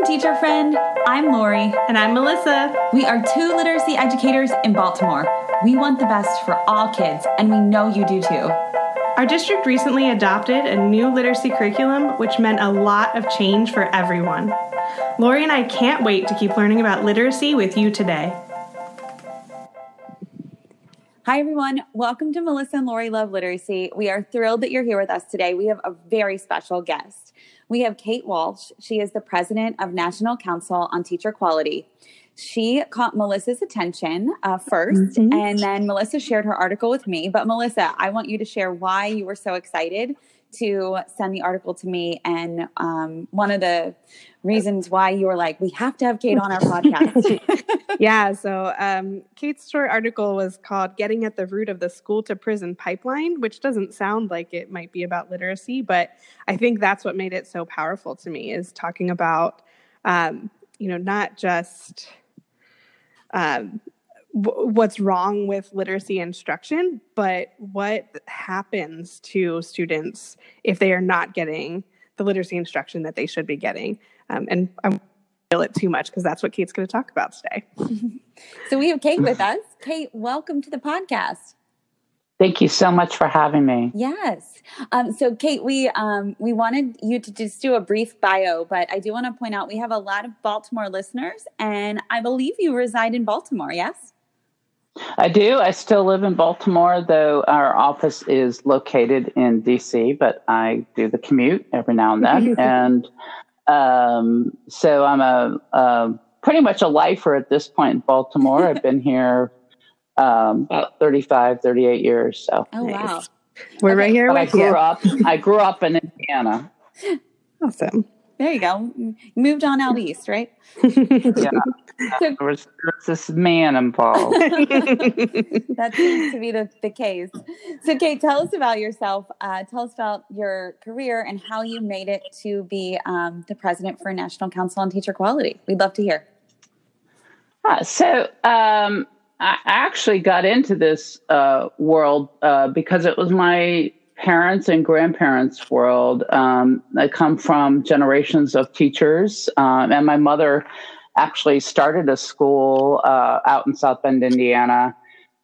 Welcome, teacher friend. I'm Lori. And I'm Melissa. We are two literacy educators in Baltimore. We want the best for all kids, and we know you do too. Our district recently adopted a new literacy curriculum, which meant a lot of change for everyone. Lori and I can't wait to keep learning about literacy with you today. Hi, everyone. Welcome to Melissa and Lori Love Literacy. We are thrilled that you're here with us today. We have a very special guest. We have Kate Walsh. She is the president of National Council on Teacher Quality. She caught Melissa's attention uh, 1st mm-hmm. and then Melissa shared her article with me. But Melissa, I want you to share why you were so excited to send the article to me and um, one of the reasons why you were like, we have to have Kate on our podcast. yeah. So um, Kate's short article was called Getting at the Root of the School to Prison Pipeline, which doesn't sound like it might be about literacy, but I think that's what made it so powerful to me is talking about, um, you know, not just um, what's wrong with literacy instruction, but what happens to students if they are not getting the literacy instruction that they should be getting. Um, and I feel it too much because that's what Kate's going to talk about today. so we have Kate with us. Kate, welcome to the podcast. Thank you so much for having me. Yes. Um, so, Kate, we um, we wanted you to just do a brief bio, but I do want to point out we have a lot of Baltimore listeners, and I believe you reside in Baltimore. Yes. I do. I still live in Baltimore, though our office is located in DC, but I do the commute every now and then. and um, so I'm a, a, pretty much a lifer at this point in Baltimore. I've been here um, about 35, 38 years. So, oh, wow. We're okay. right here. But I grew you. up, I grew up in Indiana. Awesome. There you go. moved on out east, right? yeah. So, there, was, there was this man involved. that seems to be the, the case. So, Kate, tell us about yourself. Uh, tell us about your career and how you made it to be um, the president for National Council on Teacher Quality. We'd love to hear. Uh, so, um, I actually got into this uh, world uh, because it was my parents and grandparents' world. Um, I come from generations of teachers, um, and my mother actually started a school uh, out in South Bend, Indiana,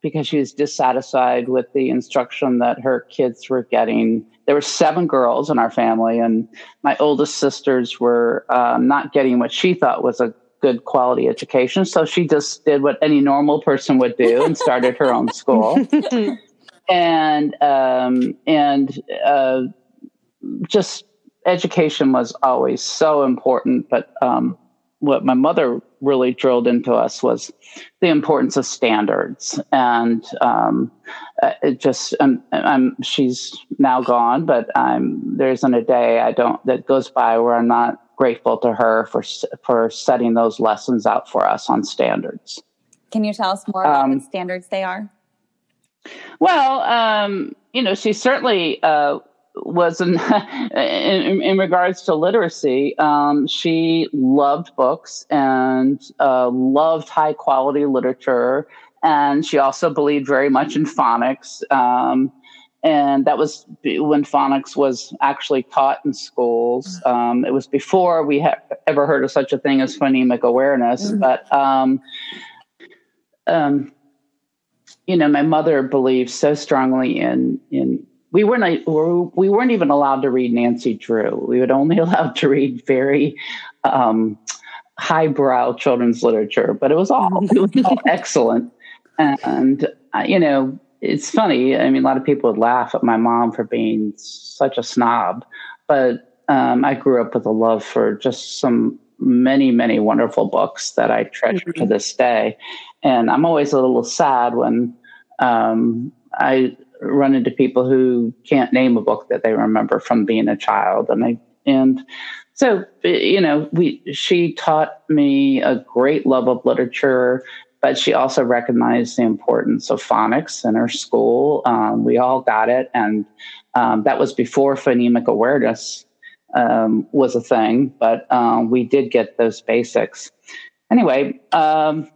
because she was dissatisfied with the instruction that her kids were getting. There were seven girls in our family, and my oldest sisters were um, not getting what she thought was a good quality education. So she just did what any normal person would do and started her own school. and um, and uh, just education was always so important. But um, what my mother really drilled into us was the importance of standards, and um, uh, it just I'm, I'm she's now gone, but I'm there isn't a day I don't that goes by where I'm not grateful to her for for setting those lessons out for us on standards. Can you tell us more about um, what standards they are? Well, um, you know, she certainly uh, was in, in, in, regards to literacy. Um, she loved books and uh, loved high quality literature, and she also believed very much in phonics. Um, and that was when phonics was actually taught in schools. Mm-hmm. Um, it was before we had ever heard of such a thing as phonemic awareness, mm-hmm. but um, um, you know, my mother believed so strongly in in we weren't we weren't even allowed to read Nancy Drew. We were only allowed to read very um, highbrow children's literature, but it was all it was all excellent. And uh, you know, it's funny. I mean, a lot of people would laugh at my mom for being such a snob, but um, I grew up with a love for just some many, many wonderful books that I treasure mm-hmm. to this day. And I'm always a little sad when um, I run into people who can't name a book that they remember from being a child. And I, and so, you know, we, she taught me a great love of literature, but she also recognized the importance of phonics in her school. Um, we all got it. And um, that was before phonemic awareness um, was a thing, but um, we did get those basics. Anyway, um,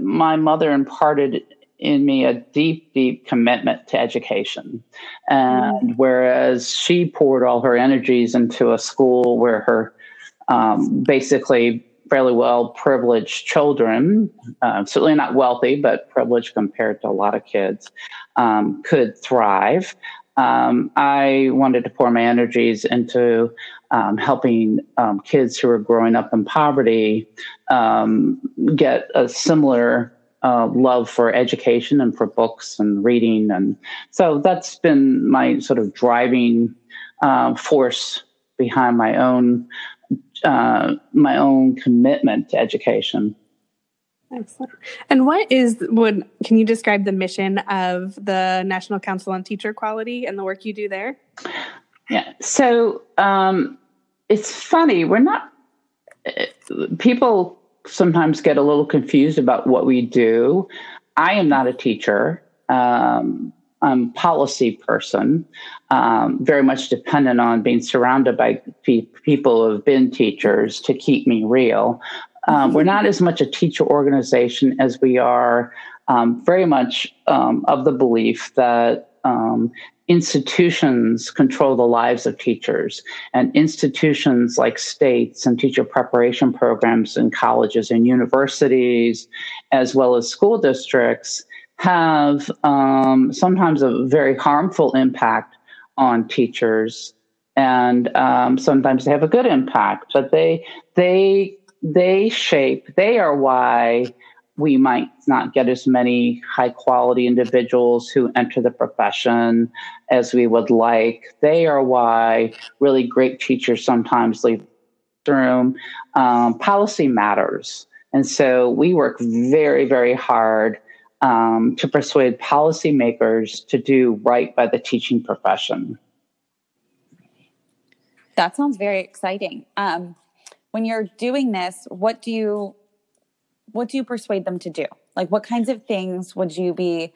my mother imparted in me a deep, deep commitment to education. And whereas she poured all her energies into a school where her um, basically fairly well privileged children, uh, certainly not wealthy, but privileged compared to a lot of kids, um, could thrive. Um, I wanted to pour my energies into um, helping um, kids who are growing up in poverty um, get a similar uh, love for education and for books and reading. And so that's been my sort of driving uh, force behind my own uh, my own commitment to education. Excellent. And what is would can you describe the mission of the National Council on Teacher Quality and the work you do there? Yeah. So um, it's funny. We're not. People sometimes get a little confused about what we do. I am not a teacher. Um, I'm policy person, um, very much dependent on being surrounded by pe- people who have been teachers to keep me real. Um, we're not as much a teacher organization as we are um, very much um, of the belief that um, institutions control the lives of teachers. And institutions like states and teacher preparation programs and colleges and universities as well as school districts have um, sometimes a very harmful impact on teachers. And um, sometimes they have a good impact but they they they shape they are why we might not get as many high quality individuals who enter the profession as we would like. They are why really great teachers sometimes leave the room. Um, policy matters. And so we work very, very hard um, to persuade policymakers to do right by the teaching profession. That sounds very exciting. Um, when you're doing this, what do you what do you persuade them to do? Like, what kinds of things would you be,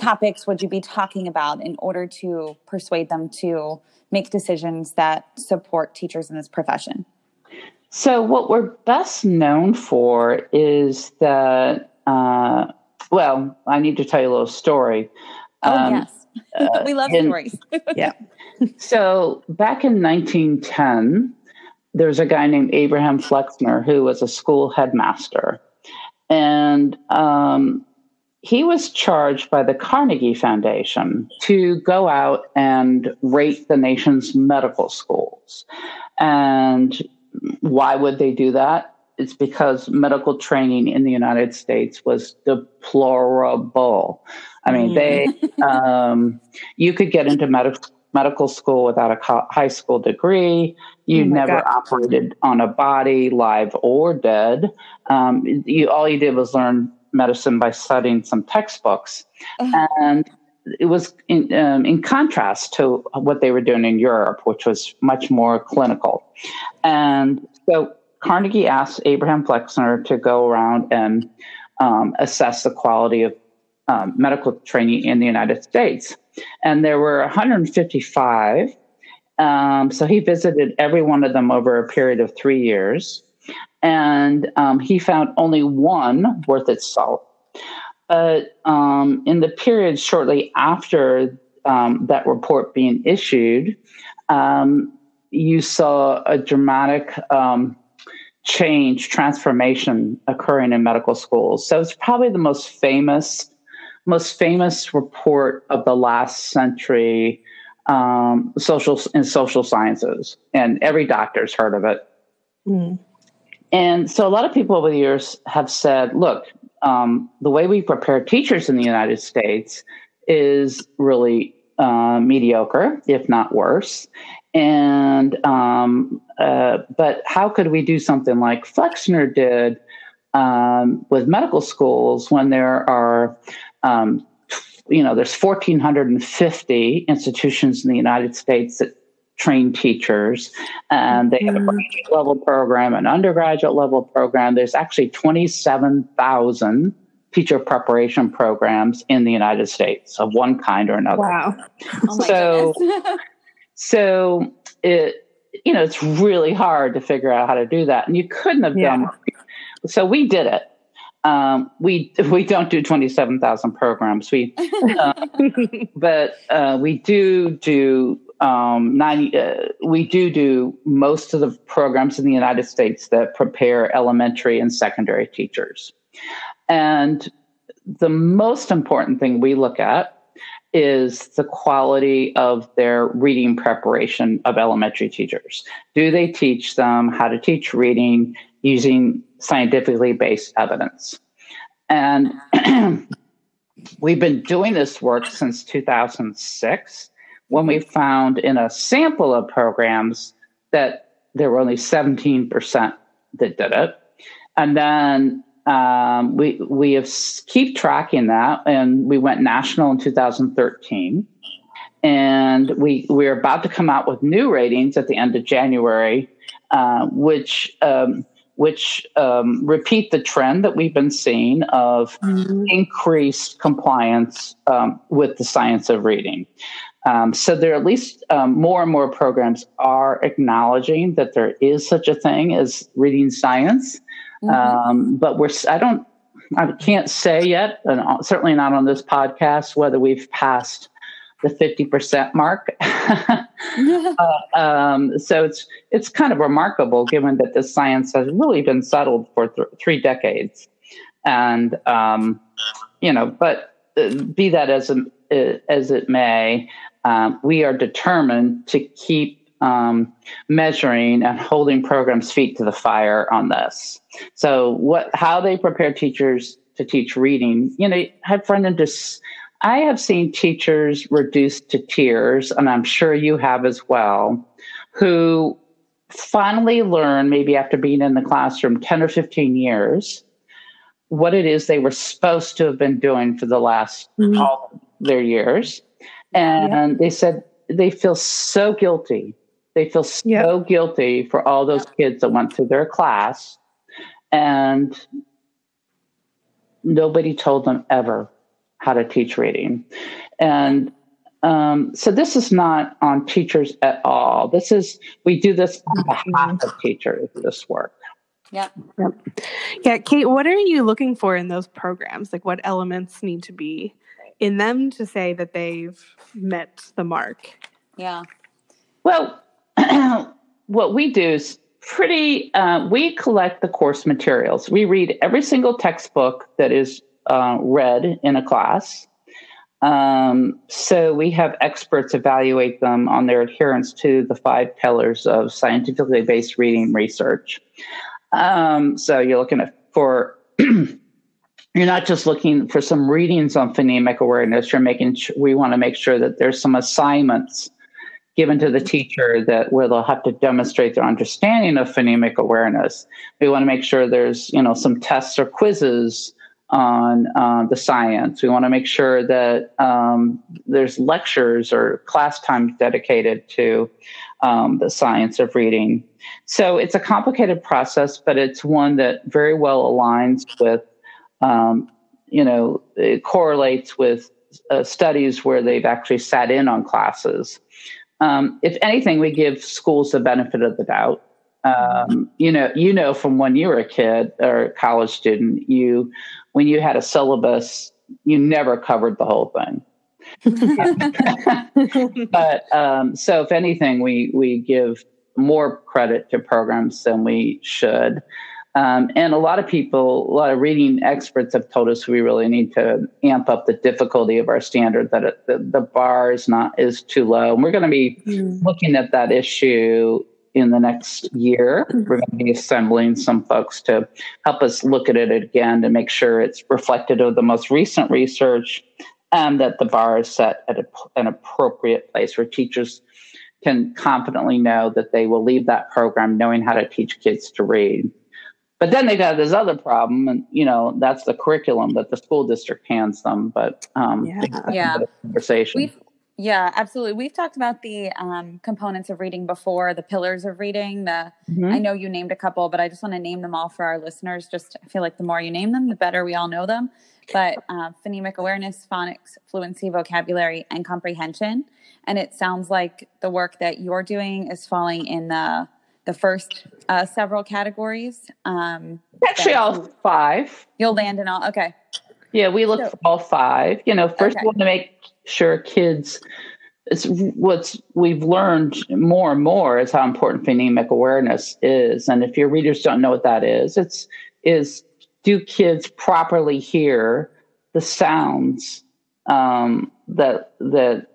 topics would you be talking about in order to persuade them to make decisions that support teachers in this profession? So, what we're best known for is that, uh, well, I need to tell you a little story. Oh, um, yes. uh, we love in, stories. yeah. So, back in 1910, there was a guy named Abraham Flexner who was a school headmaster. And um, he was charged by the Carnegie Foundation to go out and rate the nation's medical schools. And why would they do that? It's because medical training in the United States was deplorable. I mean, they, mm. um, you could get into medical medical school without a high school degree. You oh never God. operated on a body, live or dead. Um, you all you did was learn medicine by studying some textbooks, uh-huh. and it was in, um, in contrast to what they were doing in Europe, which was much more clinical. And so Carnegie asked Abraham Flexner to go around and um, assess the quality of um, medical training in the United States and there were 155. Um, so he visited every one of them over a period of three years, and um, he found only one worth its salt. But um, in the period shortly after um, that report being issued, um, you saw a dramatic um, change, transformation occurring in medical schools. So it's probably the most famous most famous report of the last century um, social in social sciences, and every doctor's heard of it. Mm. And so, a lot of people over the years have said, "Look, um, the way we prepare teachers in the United States is really uh, mediocre, if not worse." And um, uh, but how could we do something like Flexner did um, with medical schools when there are um, you know, there's 1,450 institutions in the United States that train teachers, and they have a mm-hmm. graduate level program, an undergraduate level program. There's actually 27,000 teacher preparation programs in the United States of one kind or another. Wow! Oh so, so it you know it's really hard to figure out how to do that, and you couldn't have yeah. done. So we did it um, we we don't do twenty seven thousand programs. We, uh, but uh, we do do um, 90, uh, we do do most of the programs in the United States that prepare elementary and secondary teachers. And the most important thing we look at is the quality of their reading preparation of elementary teachers. Do they teach them how to teach reading using scientifically based evidence? And we've been doing this work since 2006 when we found in a sample of programs that there were only 17% that did it. And then um, we we have keep tracking that, and we went national in 2013, and we we're about to come out with new ratings at the end of January, uh, which um, which um, repeat the trend that we've been seeing of mm-hmm. increased compliance um, with the science of reading. Um, so there are at least um, more and more programs are acknowledging that there is such a thing as reading science Mm-hmm. Um, but we're, I don't, I can't say yet, and certainly not on this podcast, whether we've passed the 50% mark. uh, um, so it's, it's kind of remarkable given that this science has really been settled for th- three decades. And, um, you know, but uh, be that as, uh, as it may, um, we are determined to keep um, measuring and holding programs' feet to the fire on this. So, what, how they prepare teachers to teach reading, you know, I have friend just. I have seen teachers reduced to tears, and I'm sure you have as well, who finally learn, maybe after being in the classroom 10 or 15 years, what it is they were supposed to have been doing for the last mm-hmm. all their years. And yeah. they said they feel so guilty they feel so yep. guilty for all those kids that went through their class and nobody told them ever how to teach reading. And um, so this is not on teachers at all. This is, we do this on behalf of teachers, this work. Yeah. Yep. Yeah. Kate, what are you looking for in those programs? Like what elements need to be in them to say that they've met the mark? Yeah. Well, what we do is pretty, uh, we collect the course materials. We read every single textbook that is uh, read in a class. Um, so we have experts evaluate them on their adherence to the five pillars of scientifically based reading research. Um, so you're looking at for you're not just looking for some readings on phonemic awareness. You're making we want to make sure that there's some assignments given to the teacher that where they'll have to demonstrate their understanding of phonemic awareness. We want to make sure there's you know some tests or quizzes on uh, the science. We want to make sure that um, there's lectures or class time dedicated to um, the science of reading. So it's a complicated process, but it's one that very well aligns with, um, you know, it correlates with uh, studies where they've actually sat in on classes. Um, if anything, we give schools the benefit of the doubt. Um, you know, you know from when you were a kid or college student, you when you had a syllabus, you never covered the whole thing. but um, so, if anything, we we give more credit to programs than we should. Um, and a lot of people, a lot of reading experts have told us we really need to amp up the difficulty of our standard, that it, the, the bar is not is too low. And we're going to be mm. looking at that issue in the next year. Mm-hmm. We're going to be assembling some folks to help us look at it again to make sure it's reflected of the most recent research and that the bar is set at a, an appropriate place where teachers can confidently know that they will leave that program knowing how to teach kids to read. But then they've got this other problem, and you know that's the curriculum that the school district hands them. But um, yeah, yeah. conversation. We've, yeah, absolutely. We've talked about the um, components of reading before, the pillars of reading. The mm-hmm. I know you named a couple, but I just want to name them all for our listeners. Just I feel like the more you name them, the better we all know them. But uh, phonemic awareness, phonics, fluency, vocabulary, and comprehension. And it sounds like the work that you're doing is falling in the the first uh, several categories. Um, Actually, all five. You'll land in all. Okay. Yeah, we look so, for all five. You know, first okay. we want to make sure kids. It's what's we've learned more and more is how important phonemic awareness is. And if your readers don't know what that is, it's is do kids properly hear the sounds um, that that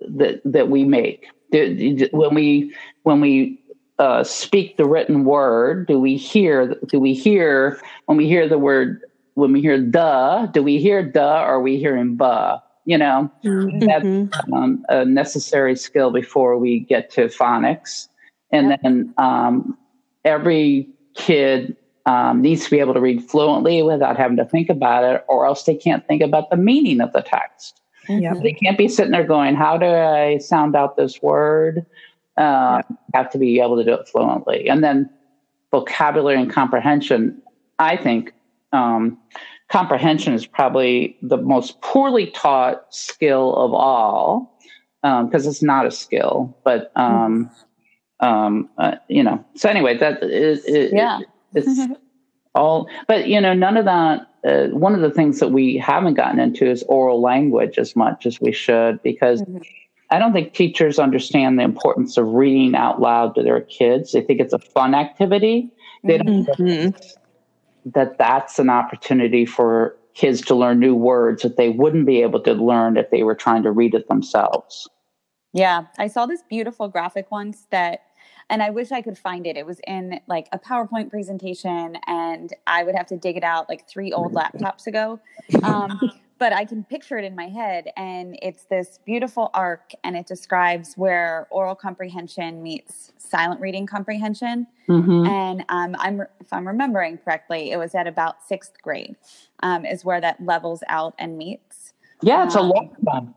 that that we make? When we when we uh, speak the written word do we hear do we hear when we hear the word when we hear the do we hear the or are we hearing ba you know mm-hmm. that's um, a necessary skill before we get to phonics and yep. then um, every kid um, needs to be able to read fluently without having to think about it or else they can't think about the meaning of the text yep. they can't be sitting there going how do i sound out this word uh, yep. have to be able to do it fluently and then vocabulary and comprehension i think um, comprehension is probably the most poorly taught skill of all because um, it's not a skill but um, um, uh, you know so anyway that is it, yeah. it's all but you know none of that uh, one of the things that we haven't gotten into is oral language as much as we should because mm-hmm. i don't think teachers understand the importance of reading out loud to their kids. They think it's a fun activity. They don't mm-hmm that that's an opportunity for kids to learn new words that they wouldn't be able to learn if they were trying to read it themselves. Yeah, I saw this beautiful graphic once that and I wish I could find it. It was in like a PowerPoint presentation, and I would have to dig it out like three old laptops ago. Um, but I can picture it in my head. And it's this beautiful arc, and it describes where oral comprehension meets silent reading comprehension. Mm-hmm. And um, I'm, if I'm remembering correctly, it was at about sixth grade, um, is where that levels out and meets. Yeah, it's um, a long time.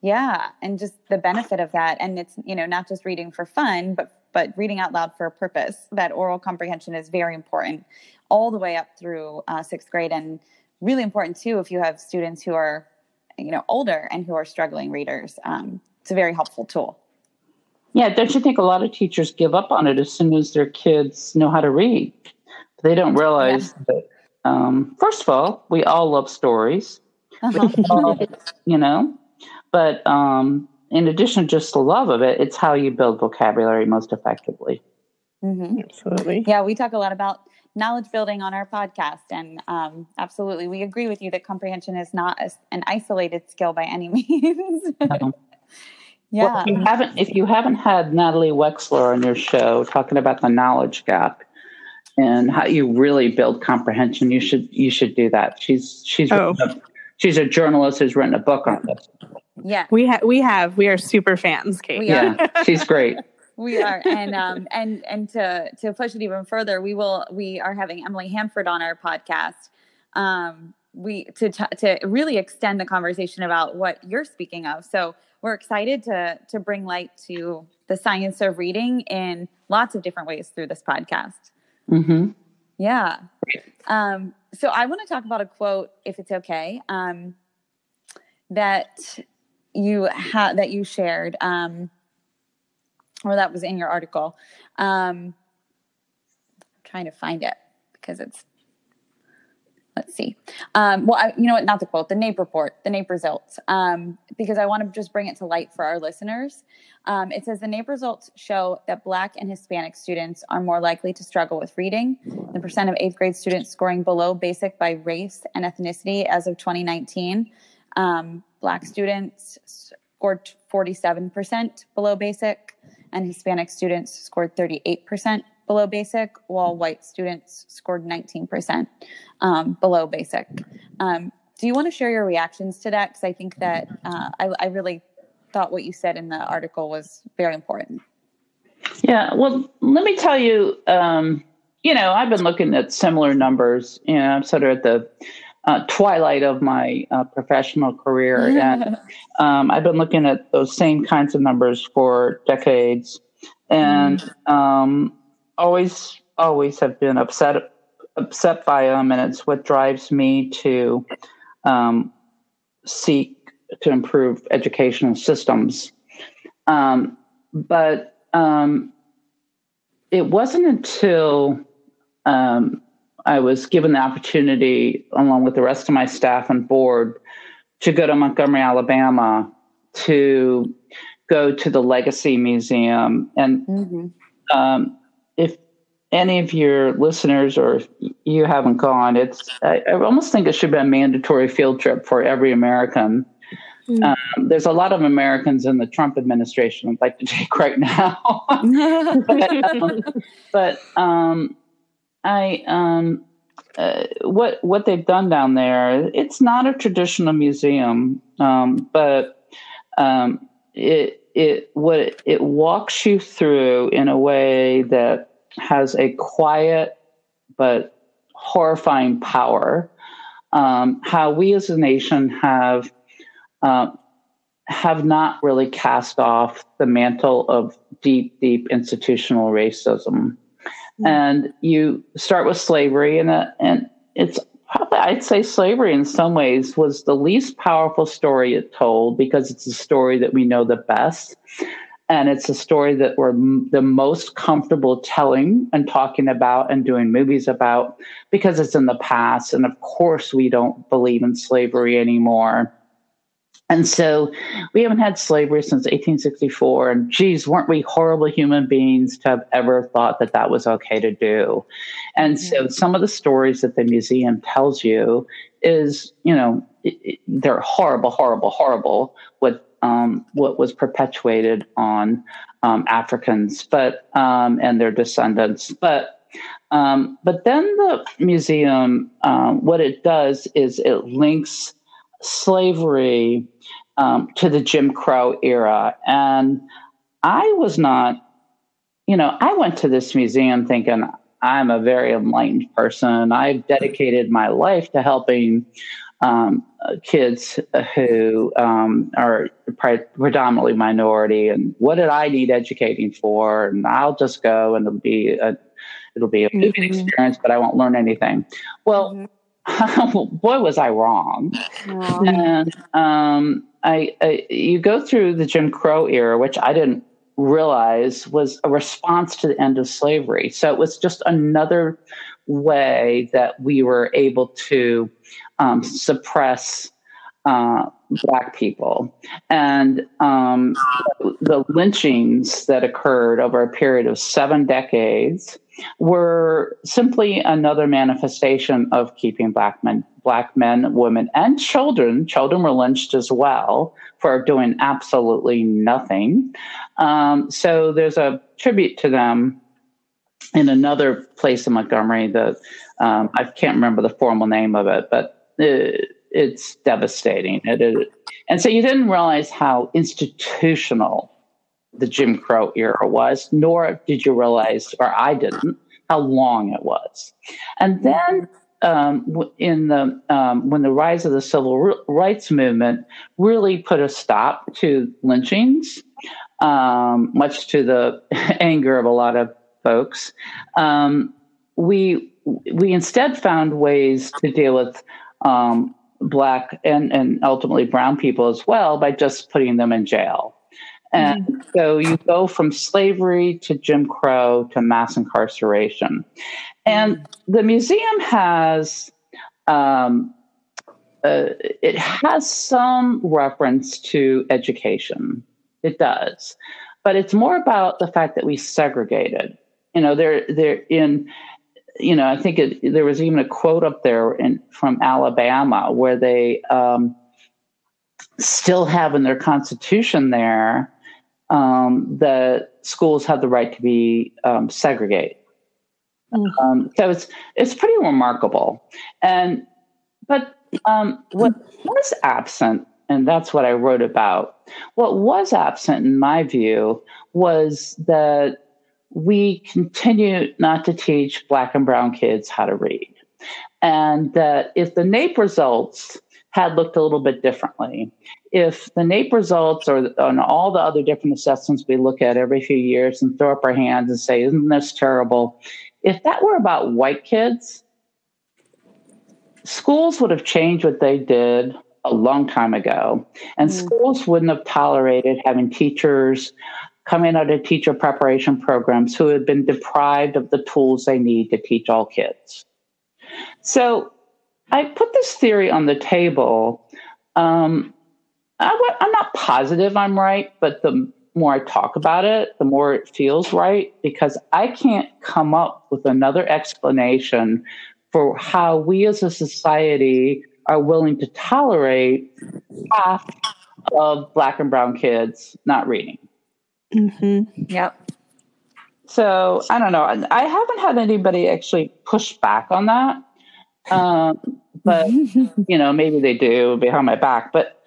Yeah, and just the benefit of that, and it's you know not just reading for fun, but but reading out loud for a purpose. That oral comprehension is very important, all the way up through uh, sixth grade, and really important too if you have students who are you know older and who are struggling readers um, it's a very helpful tool yeah don't you think a lot of teachers give up on it as soon as their kids know how to read they don't realize yeah. that um, first of all we all love stories uh-huh. you know but um, in addition to just the love of it it's how you build vocabulary most effectively mm-hmm. absolutely yeah we talk a lot about knowledge building on our podcast. And um, absolutely, we agree with you that comprehension is not a, an isolated skill by any means. yeah. Well, if you haven't if you haven't had Natalie Wexler on your show talking about the knowledge gap and how you really build comprehension, you should you should do that. She's she's oh. a, she's a journalist who's written a book on this. Yeah, we have we have we are super fans, Kate. yeah, she's great we are and um and and to to push it even further we will we are having Emily Hanford on our podcast um we to to really extend the conversation about what you're speaking of. So we're excited to to bring light to the science of reading in lots of different ways through this podcast. Mm-hmm. yeah. Um so i want to talk about a quote if it's okay um that you had that you shared. Um or that was in your article. Um, I'm trying to find it because it's let's see. Um, well, I, you know what? Not the quote, the NAEP report, the NAEP results, um, because I want to just bring it to light for our listeners. Um, it says the NAEP results show that Black and Hispanic students are more likely to struggle with reading. The percent of eighth grade students scoring below basic by race and ethnicity as of 2019. Um, Black students scored 47% below basic and Hispanic students scored 38% below basic, while white students scored 19% um, below basic. Um, do you want to share your reactions to that? Because I think that uh, I, I really thought what you said in the article was very important. Yeah, well, let me tell you, um, you know, I've been looking at similar numbers. You know, I'm sort of at the uh, twilight of my uh, professional career. and um, I've been looking at those same kinds of numbers for decades and mm. um, always, always have been upset, upset by them. And it's what drives me to um, seek to improve educational systems. Um, but um, it wasn't until um, I was given the opportunity, along with the rest of my staff and board, to go to Montgomery, Alabama to go to the Legacy Museum. And mm-hmm. um, if any of your listeners or you haven't gone, it's I, I, almost think it should be a mandatory field trip for every American. Mm-hmm. Um, there's a lot of Americans in the Trump administration I'd like to take right now, but, um, but um, I um, uh, what what they've done down there. It's not a traditional museum, um, but um, it it what it, walks you through in a way that has a quiet but horrifying power. Um, how we as a nation have uh, have not really cast off the mantle of deep, deep institutional racism. Mm-hmm. And you start with slavery, and, uh, and it's probably, I'd say, slavery in some ways was the least powerful story it told because it's a story that we know the best. And it's a story that we're m- the most comfortable telling and talking about and doing movies about because it's in the past. And of course, we don't believe in slavery anymore. And so we haven't had slavery since 1864. And geez, weren't we horrible human beings to have ever thought that that was okay to do? And so some of the stories that the museum tells you is, you know, it, it, they're horrible, horrible, horrible with um, what was perpetuated on um, Africans, but um, and their descendants. But um, but then the museum, um, what it does is it links slavery um, to the Jim Crow era. And I was not, you know, I went to this museum thinking I'm a very enlightened person. I've dedicated my life to helping um, kids who um, are predominantly minority. And what did I need educating for? And I'll just go and it'll be a it'll be a mm-hmm. experience, but I won't learn anything. Well. Mm-hmm boy, was I wrong. And um, I, I, you go through the Jim Crow era, which I didn't realize was a response to the end of slavery. So it was just another way that we were able to um, suppress uh, black people and um, the lynchings that occurred over a period of seven decades were simply another manifestation of keeping black men, black men, women, and children. Children were lynched as well for doing absolutely nothing. Um, so there's a tribute to them in another place in Montgomery that um, I can't remember the formal name of it, but it, it's devastating. It is, and so you didn't realize how institutional the Jim Crow era was, nor did you realize, or I didn't, how long it was. And then um, in the um, when the rise of the civil rights movement really put a stop to lynchings, um, much to the anger of a lot of folks, um, we we instead found ways to deal with um, black and and ultimately brown people as well by just putting them in jail. And mm-hmm. so you go from slavery to Jim Crow to mass incarceration. And mm-hmm. the museum has, um, uh, it has some reference to education. It does. But it's more about the fact that we segregated. You know, they're, they're in, you know, I think it, there was even a quote up there in, from Alabama where they um, still have in their constitution there um, that schools have the right to be um, segregated. Mm-hmm. Um, so it's it's pretty remarkable, and but um, what was absent, and that's what I wrote about. What was absent, in my view, was that we continue not to teach Black and Brown kids how to read, and that if the NAEP results had looked a little bit differently. If the NAEP results or on all the other different assessments we look at every few years and throw up our hands and say, isn't this terrible? If that were about white kids, schools would have changed what they did a long time ago. And mm. schools wouldn't have tolerated having teachers coming out of teacher preparation programs who had been deprived of the tools they need to teach all kids. So I put this theory on the table. Um, I, am not positive I'm right, but the more I talk about it, the more it feels right because I can't come up with another explanation for how we as a society are willing to tolerate half of black and brown kids not reading. Mm-hmm. Yep. So I don't know. I haven't had anybody actually push back on that. Um, but you know, maybe they do behind my back. But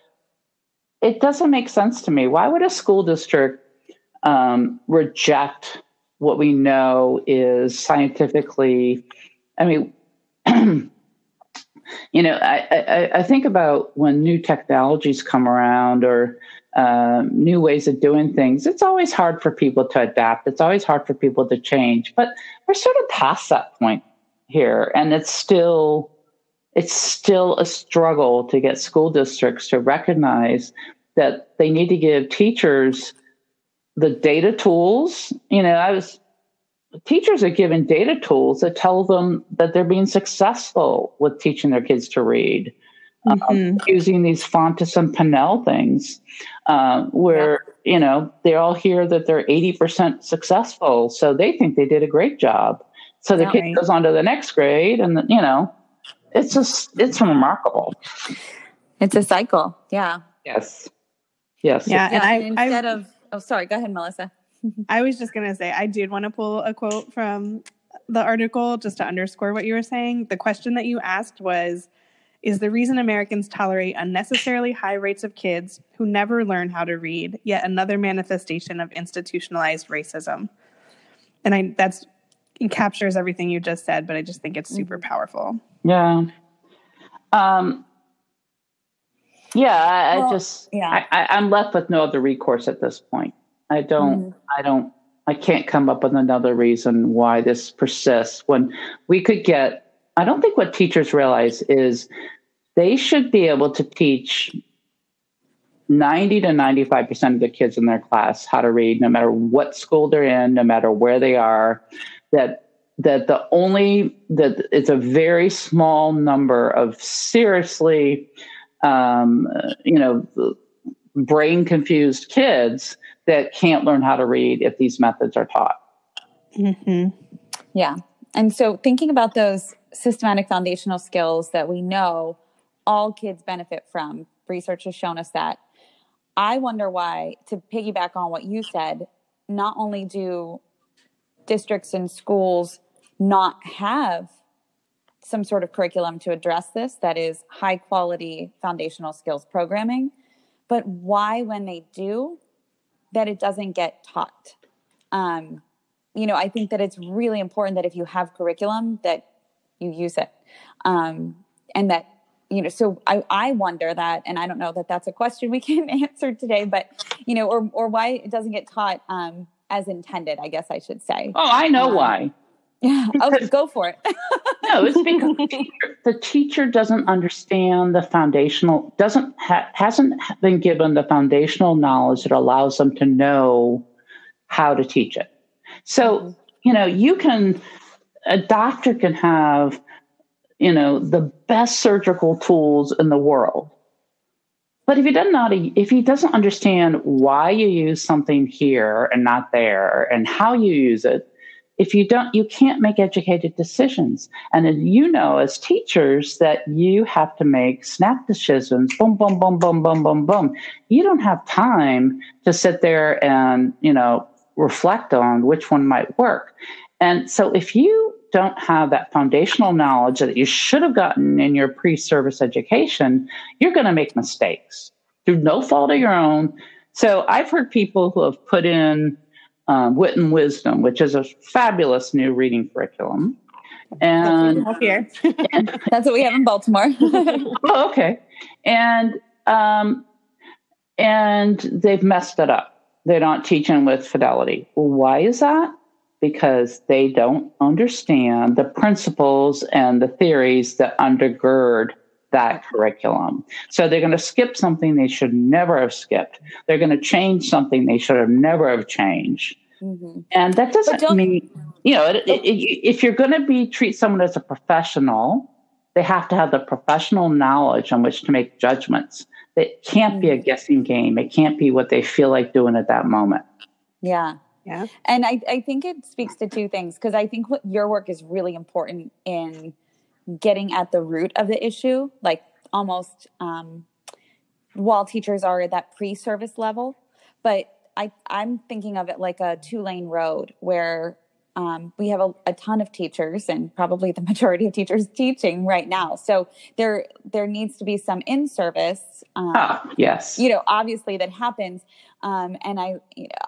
it doesn't make sense to me. Why would a school district um, reject what we know is scientifically? I mean, you know, I, I, I, think about when new technologies come around or um, new ways of doing things. It's always hard for people to adapt. It's always hard for people to change. But we're sort of past that point here, and it's still it's still a struggle to get school districts to recognize that they need to give teachers the data tools. You know, I was teachers are given data tools that tell them that they're being successful with teaching their kids to read. Um, mm-hmm. Um, using these Fountas and Pinnell things, uh, where yeah. you know they all hear that they're eighty percent successful, so they think they did a great job. So the kid right. goes on to the next grade, and the, you know it's just it's remarkable. It's a cycle. Yeah. Yes. Yes. Yeah. And, I, instead I, of oh sorry, go ahead, Melissa. I was just gonna say I did want to pull a quote from the article just to underscore what you were saying. The question that you asked was is the reason Americans tolerate unnecessarily high rates of kids who never learn how to read, yet another manifestation of institutionalized racism. And I that's it captures everything you just said, but I just think it's super mm-hmm. powerful. Yeah. Um, yeah, I, well, I just yeah. I, am left with no other recourse at this point. I don't mm. I don't I can't come up with another reason why this persists when we could get I don't think what teachers realize is they should be able to teach 90 to 95% of the kids in their class how to read no matter what school they're in no matter where they are that that the only that it's a very small number of seriously um, you know brain confused kids that can't learn how to read if these methods are taught. Mm-hmm. yeah. And so thinking about those systematic foundational skills that we know all kids benefit from research has shown us that. I wonder why to piggyback on what you said not only do districts and schools not have some sort of curriculum to address this that is high quality foundational skills programming, but why, when they do, that it doesn't get taught. Um, you know, I think that it's really important that if you have curriculum, that you use it, um, and that you know. So I, I wonder that, and I don't know that that's a question we can answer today, but you know, or or why it doesn't get taught um, as intended. I guess I should say. Oh, I know um, why. Yeah. Okay, go for it. no, it's because the teacher, the teacher, doesn't understand the foundational, doesn't ha, hasn't been given the foundational knowledge that allows them to know how to teach it. So, mm-hmm. you know, you can, a doctor can have, you know, the best surgical tools in the world. But if he doesn't know, if he doesn't understand why you use something here and not there, and how you use it, if you don't you can't make educated decisions. And you know as teachers that you have to make snap decisions boom boom boom boom boom boom boom. You don't have time to sit there and you know reflect on which one might work. And so if you don't have that foundational knowledge that you should have gotten in your pre-service education you're going to make mistakes through no fault of your own so i've heard people who have put in um, Wit and Wisdom, which is a fabulous new reading curriculum. And here, that's what we have in Baltimore. oh, okay, and um, and they've messed it up. They're not teaching with fidelity. why is that? Because they don't understand the principles and the theories that undergird that curriculum. So they're going to skip something they should never have skipped. They're going to change something they should have never have changed. Mm-hmm. And that doesn't mean, you know, it, it, if you're going to be treat someone as a professional, they have to have the professional knowledge on which to make judgments. It can't be a mm. guessing game. It can't be what they feel like doing at that moment. Yeah. Yeah. And I, I think it speaks to two things because I think what your work is really important in getting at the root of the issue, like almost um, while teachers are at that pre service level. But I, I'm thinking of it like a two lane road where um, we have a, a, ton of teachers and probably the majority of teachers teaching right now. So there there needs to be some in service. Um, ah, yes. You know, obviously that happens. Um, and I,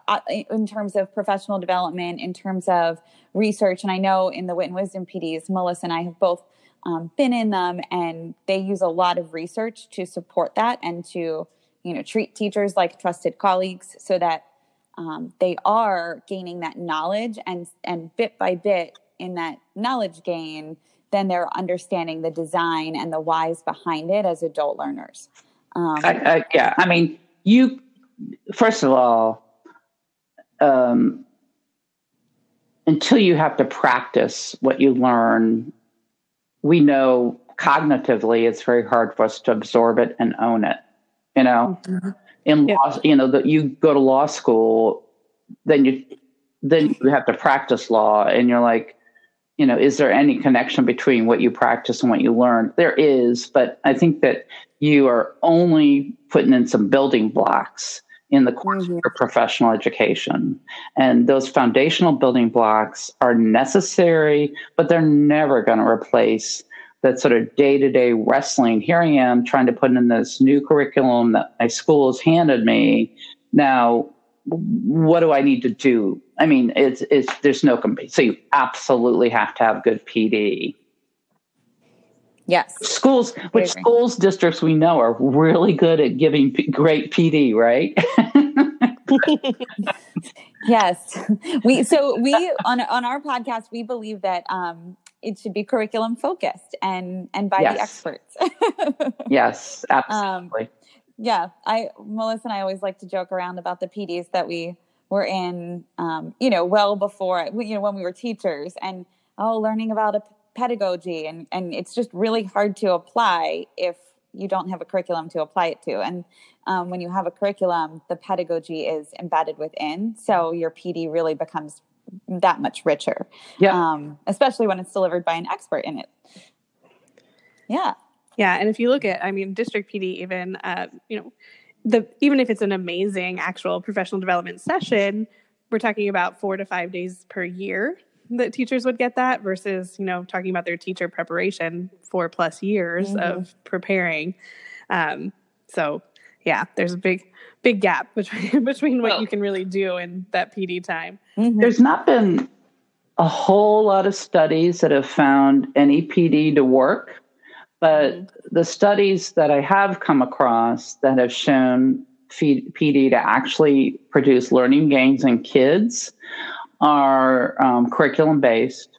uh, in terms of professional development, in terms of research, and I know in the Wit and Wisdom PDs, Melissa and I have both um, been in them, and they use a lot of research to support that and to, you know, treat teachers like trusted colleagues so that um, they are gaining that knowledge and and bit by bit in that knowledge gain then they're understanding the design and the whys behind it as adult learners. Um, I, I, yeah i mean you first of all um, until you have to practice what you learn we know cognitively it's very hard for us to absorb it and own it you know? Mm-hmm in yeah. law, you know, that you go to law school, then you then you have to practice law, and you're like, you know, is there any connection between what you practice and what you learn? There is, but I think that you are only putting in some building blocks in the course mm-hmm. of your professional education. And those foundational building blocks are necessary, but they're never going to replace that sort of day to day wrestling. Here I am trying to put in this new curriculum that my school has handed me. Now, what do I need to do? I mean, it's it's there's no compete. So you absolutely have to have good PD. Yes. Schools, which schools districts we know are really good at giving p- great PD, right? yes. We so we on on our podcast we believe that um it should be curriculum focused and and by yes. the experts. yes, absolutely. Um, yeah, I Melissa and I always like to joke around about the PDs that we were in, um, you know, well before you know when we were teachers, and oh, learning about a pedagogy, and and it's just really hard to apply if you don't have a curriculum to apply it to, and um, when you have a curriculum, the pedagogy is embedded within, so your PD really becomes that much richer. Yeah. Um, especially when it's delivered by an expert in it. Yeah. Yeah. And if you look at, I mean, district PD, even, uh, you know, the even if it's an amazing actual professional development session, we're talking about four to five days per year that teachers would get that versus, you know, talking about their teacher preparation four plus years mm-hmm. of preparing. Um, so yeah, there's a big big gap between between what well, you can really do in that PD time. Mm-hmm. There's not been a whole lot of studies that have found any PD to work, but mm-hmm. the studies that I have come across that have shown PD to actually produce learning gains in kids are um, curriculum based,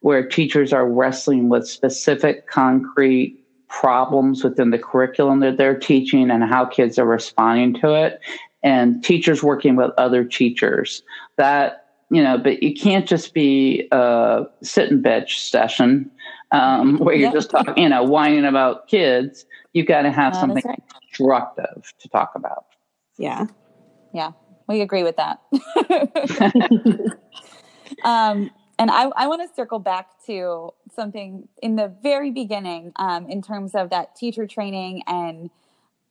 where teachers are wrestling with specific concrete problems within the curriculum that they're teaching and how kids are responding to it and teachers working with other teachers. That you know but you can't just be a sit and bitch session um, where you're just talking you know whining about kids. You've got to have something right. constructive to talk about. Yeah. Yeah. We agree with that. Um, and I, I want to circle back to something in the very beginning um, in terms of that teacher training and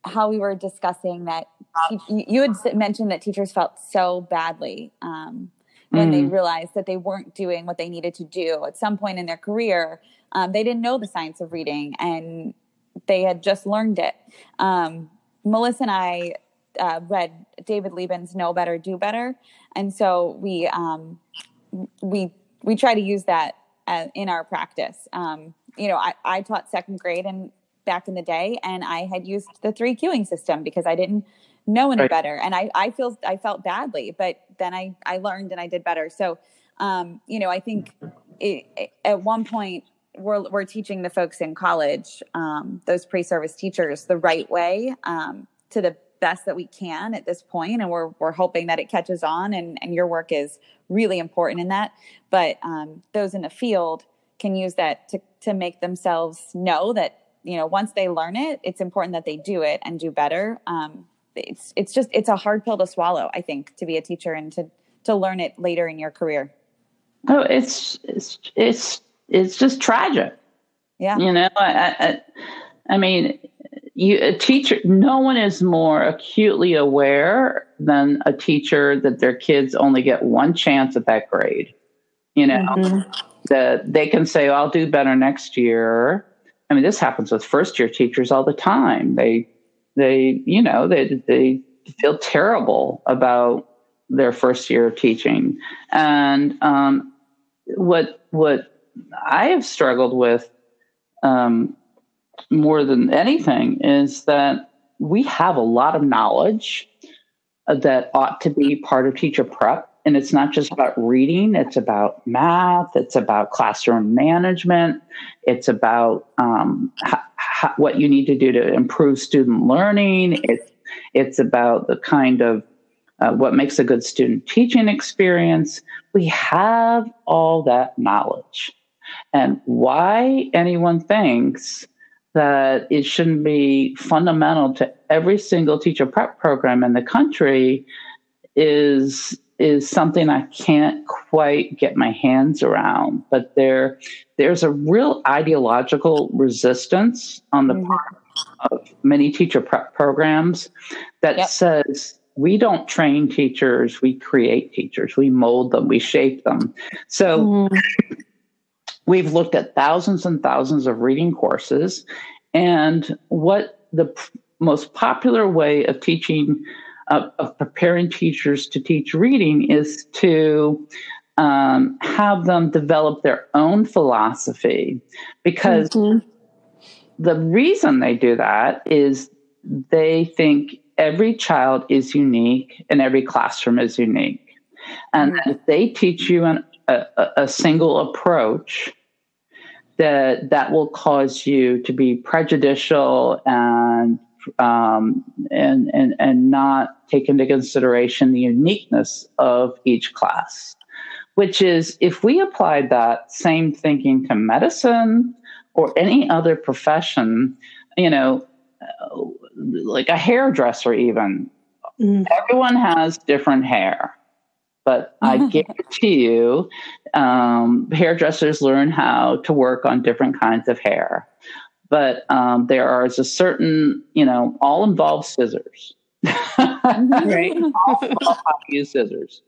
how we were discussing that te- you had mentioned that teachers felt so badly um, when mm. they realized that they weren't doing what they needed to do at some point in their career. Um, they didn't know the science of reading and they had just learned it. Um, Melissa and I uh, read David Liben's Know Better, Do Better. And so we, um, we we try to use that as, in our practice. Um, you know, I, I taught second grade and back in the day, and I had used the three cueing system because I didn't know any right. better, and I I feel I felt badly, but then I I learned and I did better. So, um, you know, I think it, it, at one point we're we're teaching the folks in college, um, those pre-service teachers, the right way um, to the best that we can at this point and we're we're hoping that it catches on and and your work is really important in that. But um, those in the field can use that to to make themselves know that you know once they learn it it's important that they do it and do better. Um, it's it's just it's a hard pill to swallow i think to be a teacher and to to learn it later in your career. Oh it's it's it's it's just tragic. Yeah. You know i i, I mean you a teacher no one is more acutely aware than a teacher that their kids only get one chance at that grade. You know mm-hmm. that they can say oh, i'll do better next year. I mean this happens with first year teachers all the time. They they you know they they feel terrible about their first year of teaching. And um, what what i have struggled with um, more than anything is that we have a lot of knowledge that ought to be part of teacher prep. And it's not just about reading, it's about math, it's about classroom management, it's about um, what you need to do to improve student learning, it's, it's about the kind of uh, what makes a good student teaching experience. We have all that knowledge. And why anyone thinks that it shouldn't be fundamental to every single teacher prep program in the country is is something I can't quite get my hands around. But there there's a real ideological resistance on the mm-hmm. part of many teacher prep programs that yep. says we don't train teachers, we create teachers, we mold them, we shape them. So mm-hmm. We've looked at thousands and thousands of reading courses, and what the p- most popular way of teaching, uh, of preparing teachers to teach reading is to um, have them develop their own philosophy. Because mm-hmm. the reason they do that is they think every child is unique and every classroom is unique. And mm-hmm. if they teach you an, a, a single approach, that that will cause you to be prejudicial and um, and and and not take into consideration the uniqueness of each class. Which is, if we applied that same thinking to medicine or any other profession, you know, like a hairdresser, even mm. everyone has different hair. But I guarantee you, um, hairdressers learn how to work on different kinds of hair. But um, there is a certain, you know, all involve scissors. right? all involve how to use scissors.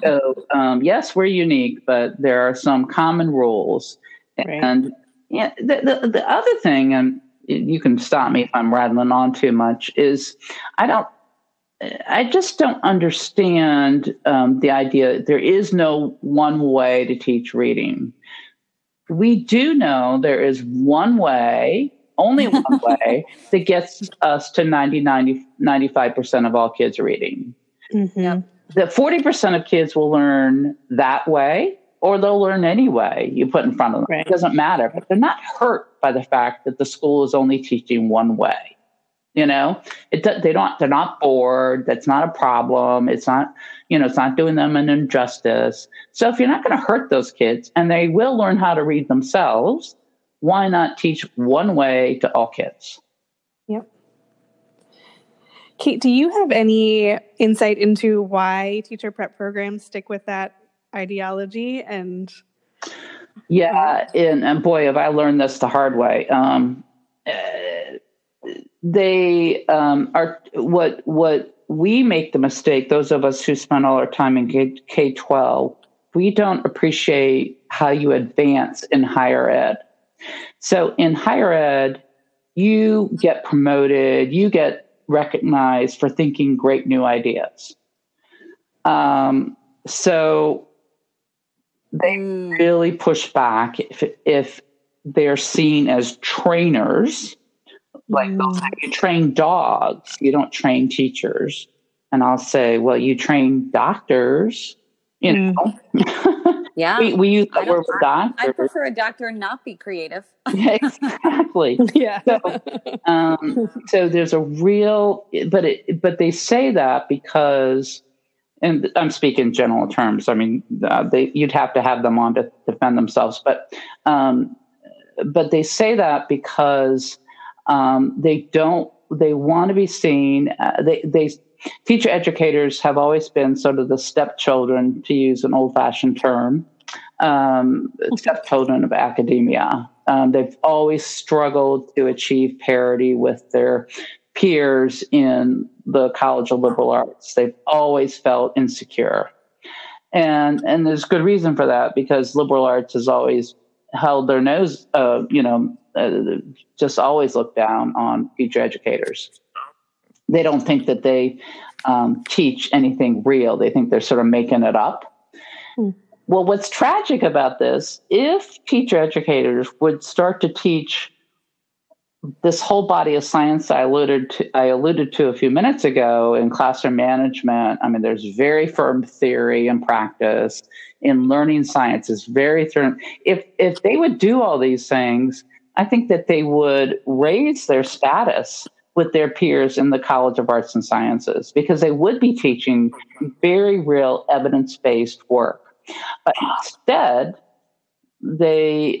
So, um, yes, we're unique, but there are some common rules. Right. And yeah, the, the, the other thing, and you can stop me if I'm rattling on too much, is I don't I just don't understand um, the idea. There is no one way to teach reading. We do know there is one way, only one way, that gets us to 90, 90 95% of all kids reading. Mm-hmm. That 40% of kids will learn that way, or they'll learn any way you put in front of them. Right. It doesn't matter, but they're not hurt by the fact that the school is only teaching one way. You know, it they don't they're not bored. That's not a problem. It's not you know it's not doing them an injustice. So if you're not going to hurt those kids and they will learn how to read themselves, why not teach one way to all kids? Yep. Kate, do you have any insight into why teacher prep programs stick with that ideology and? Yeah, and, and boy, have I learned this the hard way. Um, uh, they um, are what what we make the mistake. Those of us who spend all our time in K twelve, we don't appreciate how you advance in higher ed. So in higher ed, you get promoted, you get recognized for thinking great new ideas. Um, so they mm. really push back if if they're seen as trainers like mm. say, you train dogs, you don't train teachers. And I'll say, well, you train doctors, you mm. know. Yeah. we, we use the word doctor. I prefer a doctor and not be creative. yeah, exactly. yeah. So, um, so there's a real, but it, but they say that because, and I'm speaking general terms. I mean, uh, they, you'd have to have them on to defend themselves, but um, but they say that because um, they don't they want to be seen. Uh, they they teacher educators have always been sort of the stepchildren, to use an old fashioned term, um, stepchildren of academia. Um, they've always struggled to achieve parity with their peers in the College of Liberal Arts. They've always felt insecure. And, and there's good reason for that because liberal arts has always held their nose, uh, you know, uh, just always look down on teacher educators. They don't think that they um, teach anything real. They think they're sort of making it up. Hmm. Well, what's tragic about this, if teacher educators would start to teach this whole body of science I alluded to, I alluded to a few minutes ago in classroom management. I mean, there's very firm theory and practice in learning science. sciences. Very firm. If if they would do all these things, I think that they would raise their status with their peers in the College of Arts and Sciences because they would be teaching very real evidence based work. But instead, they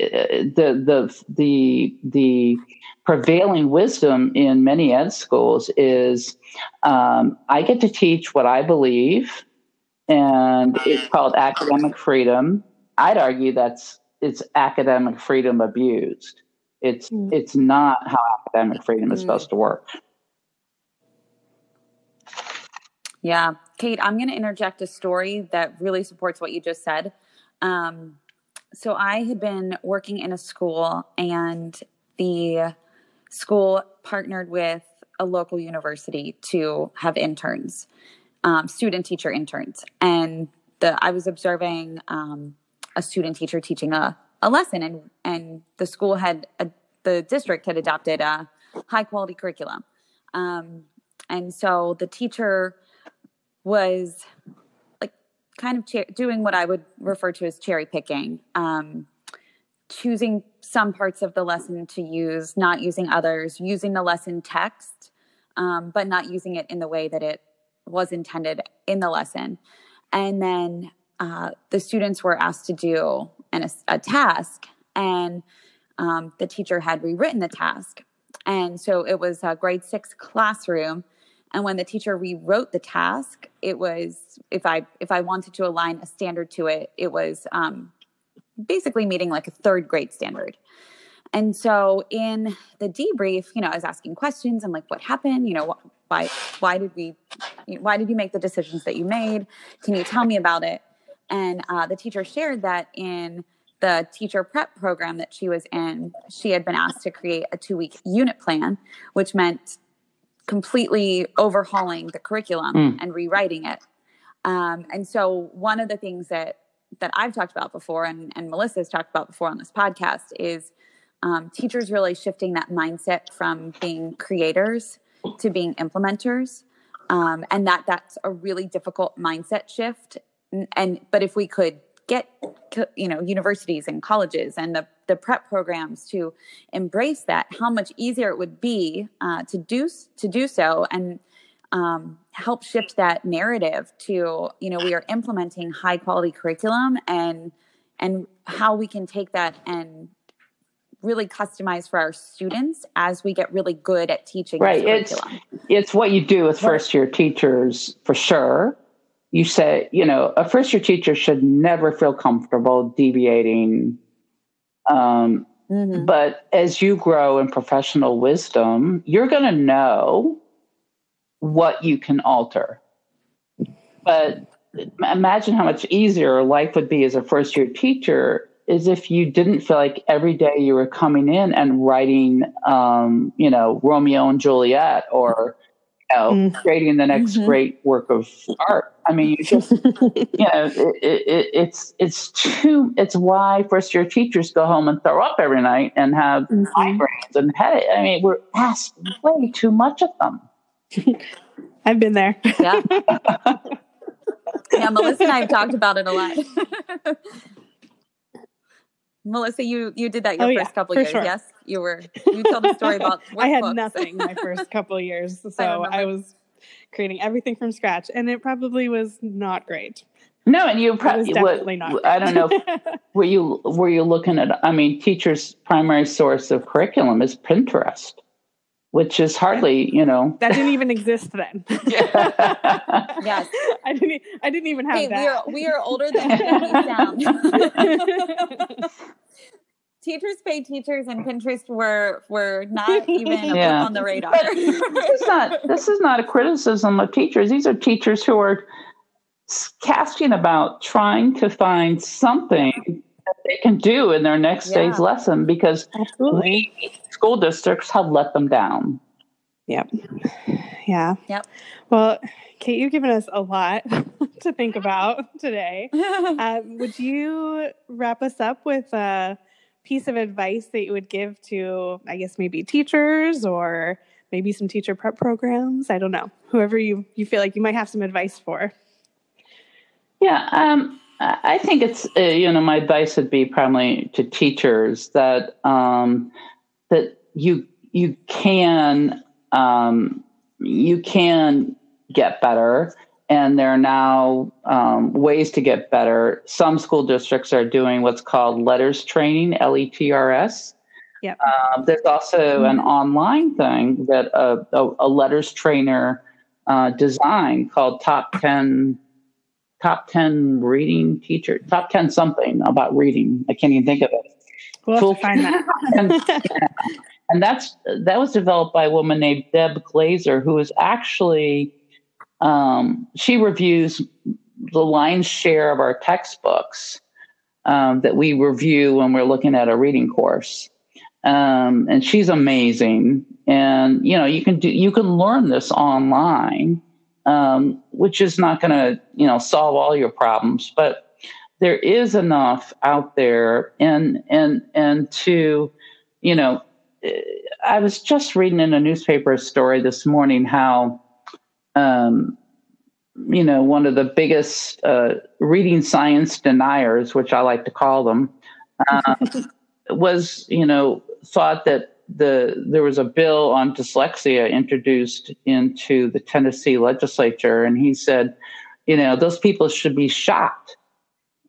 the the the the prevailing wisdom in many ed schools is um, I get to teach what I believe, and it's called academic freedom. I'd argue that's it's academic freedom abused. It's mm. it's not how academic freedom is mm. supposed to work. Yeah, Kate, I'm going to interject a story that really supports what you just said. Um, so I had been working in a school, and the school partnered with a local university to have interns, um, student teacher interns, and the I was observing um, a student teacher teaching a, a lesson, and and the school had a, the district had adopted a high quality curriculum, um, and so the teacher was like kind of cha- doing what I would refer to as cherry picking, um, choosing some parts of the lesson to use, not using others, using the lesson text, um, but not using it in the way that it was intended in the lesson. And then uh, the students were asked to do an, a, a task, and um, the teacher had rewritten the task. And so it was a grade six classroom and when the teacher rewrote the task, it was if I if I wanted to align a standard to it, it was um, basically meeting like a third grade standard. And so in the debrief, you know, I was asking questions and like, what happened? You know, why why did we why did you make the decisions that you made? Can you tell me about it? And uh, the teacher shared that in the teacher prep program that she was in, she had been asked to create a two week unit plan, which meant completely overhauling the curriculum mm. and rewriting it. Um, and so one of the things that that I've talked about before and, and Melissa's talked about before on this podcast is um, teachers really shifting that mindset from being creators to being implementers. Um, and that that's a really difficult mindset shift. And, but if we could get you know universities and colleges and the, the prep programs to embrace that how much easier it would be uh, to do to do so and um, help shift that narrative to you know we are implementing high quality curriculum and and how we can take that and really customize for our students as we get really good at teaching right. it's it's what you do with first year teachers for sure you say, you know, a first year teacher should never feel comfortable deviating. Um, mm-hmm. But as you grow in professional wisdom, you're going to know what you can alter. But imagine how much easier life would be as a first year teacher is if you didn't feel like every day you were coming in and writing, um, you know, Romeo and Juliet or know, mm. creating the next mm-hmm. great work of art. I mean, you just, you know, it, it, it's it's too. It's why first year teachers go home and throw up every night and have mm-hmm. migraines and headache. I mean, we're asked way too much of them. I've been there. Yeah. yeah, Melissa and I have talked about it a lot. Melissa, you you did that your oh, first yeah, couple years, sure. yes? You were you told a story about I had nothing my first couple years, so I, I, was creating everything from scratch, and it probably was not great. No, and you probably definitely not. I don't know. were you were you looking at? I mean, teachers' primary source of curriculum is Pinterest, which is hardly you know that didn't even exist then. yes, I didn't. I didn't even have hey, that. We are we are older than sound. teachers pay teachers and Pinterest were were not even yeah. on the radar. this is not this is not a criticism of teachers. These are teachers who are casting about trying to find something that they can do in their next yeah. day's lesson because we, school districts have let them down. Yep. Yeah. Yep. Well, Kate, you've given us a lot to think about today. uh, would you wrap us up with a piece of advice that you would give to, I guess, maybe teachers or maybe some teacher prep programs? I don't know. Whoever you, you feel like you might have some advice for. Yeah, um, I think it's uh, you know my advice would be probably to teachers that um, that you you can um, you can get better, and there are now um, ways to get better. Some school districts are doing what's called LETRS training, L E T R S. Yep. Uh, there's also mm-hmm. an online thing that a, a, a LETRS trainer uh, designed called Top Ten top 10 reading teacher, top 10 something about reading. I can't even think of it. We'll find that. and, and, that's that was developed by a woman named Deb Glaser, who is actually um, she reviews the lion's share of our textbooks um, that we review when we're looking at a reading course. Um, and she's amazing. And you know, you can do you can learn this online um, which is not going to you know solve all your problems, but there is enough out there, and and and to you know, I was just reading in a newspaper story this morning how. Um, you know, one of the biggest uh, reading science deniers, which I like to call them, uh, was, you know, thought that the there was a bill on dyslexia introduced into the Tennessee legislature, and he said, you know, those people should be shot.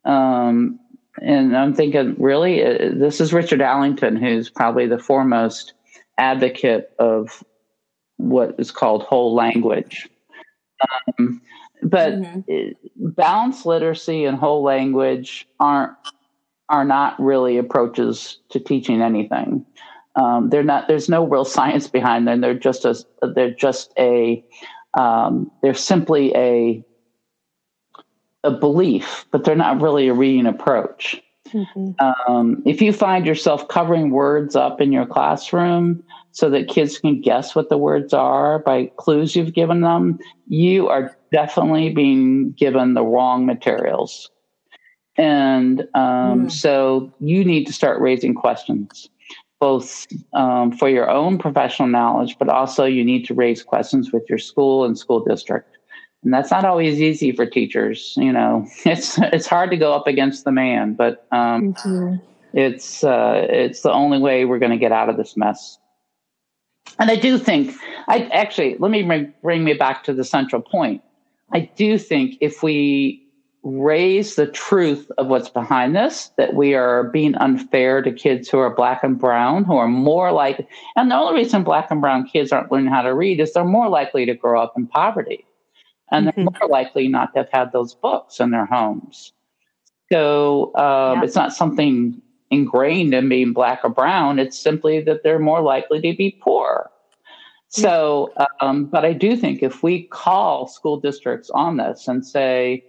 Um, and I'm thinking, really, uh, this is Richard Allington, who's probably the foremost advocate of what is called whole language. Um, but mm-hmm. balanced literacy and whole language aren't are not really approaches to teaching anything. Um, they're not. There's no real science behind them. They're just a. They're just a. Um, they're simply a. A belief, but they're not really a reading approach. Mm-hmm. Um, if you find yourself covering words up in your classroom so that kids can guess what the words are by clues you've given them, you are definitely being given the wrong materials. And um, mm. so you need to start raising questions both um, for your own professional knowledge, but also you need to raise questions with your school and school district. And that's not always easy for teachers. You know, it's it's hard to go up against the man, but um, mm-hmm. it's uh, it's the only way we're going to get out of this mess. And I do think, I actually let me bring, bring me back to the central point. I do think if we raise the truth of what's behind this that we are being unfair to kids who are black and brown who are more like and the only reason black and brown kids aren't learning how to read is they're more likely to grow up in poverty and they're mm-hmm. more likely not to have had those books in their homes so um, yeah. it's not something ingrained in being black or brown it's simply that they're more likely to be poor so um, but i do think if we call school districts on this and say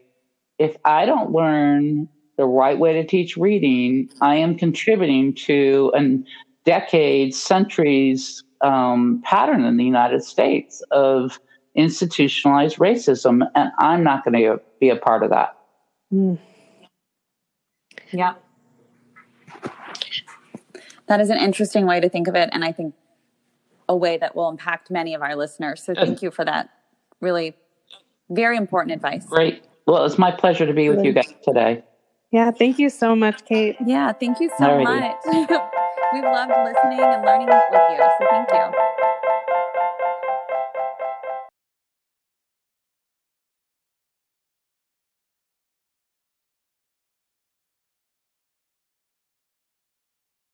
if I don't learn the right way to teach reading, I am contributing to a decades, centuries um, pattern in the United States of institutionalized racism, and I'm not going to be a part of that. Mm. Yeah. That is an interesting way to think of it, and I think a way that will impact many of our listeners. So, thank you for that really very important advice. Great. Well, it's my pleasure to be with you guys today. Yeah, thank you so much, Kate. Yeah, thank you so Alrighty. much. We've loved listening and learning with you. So thank you.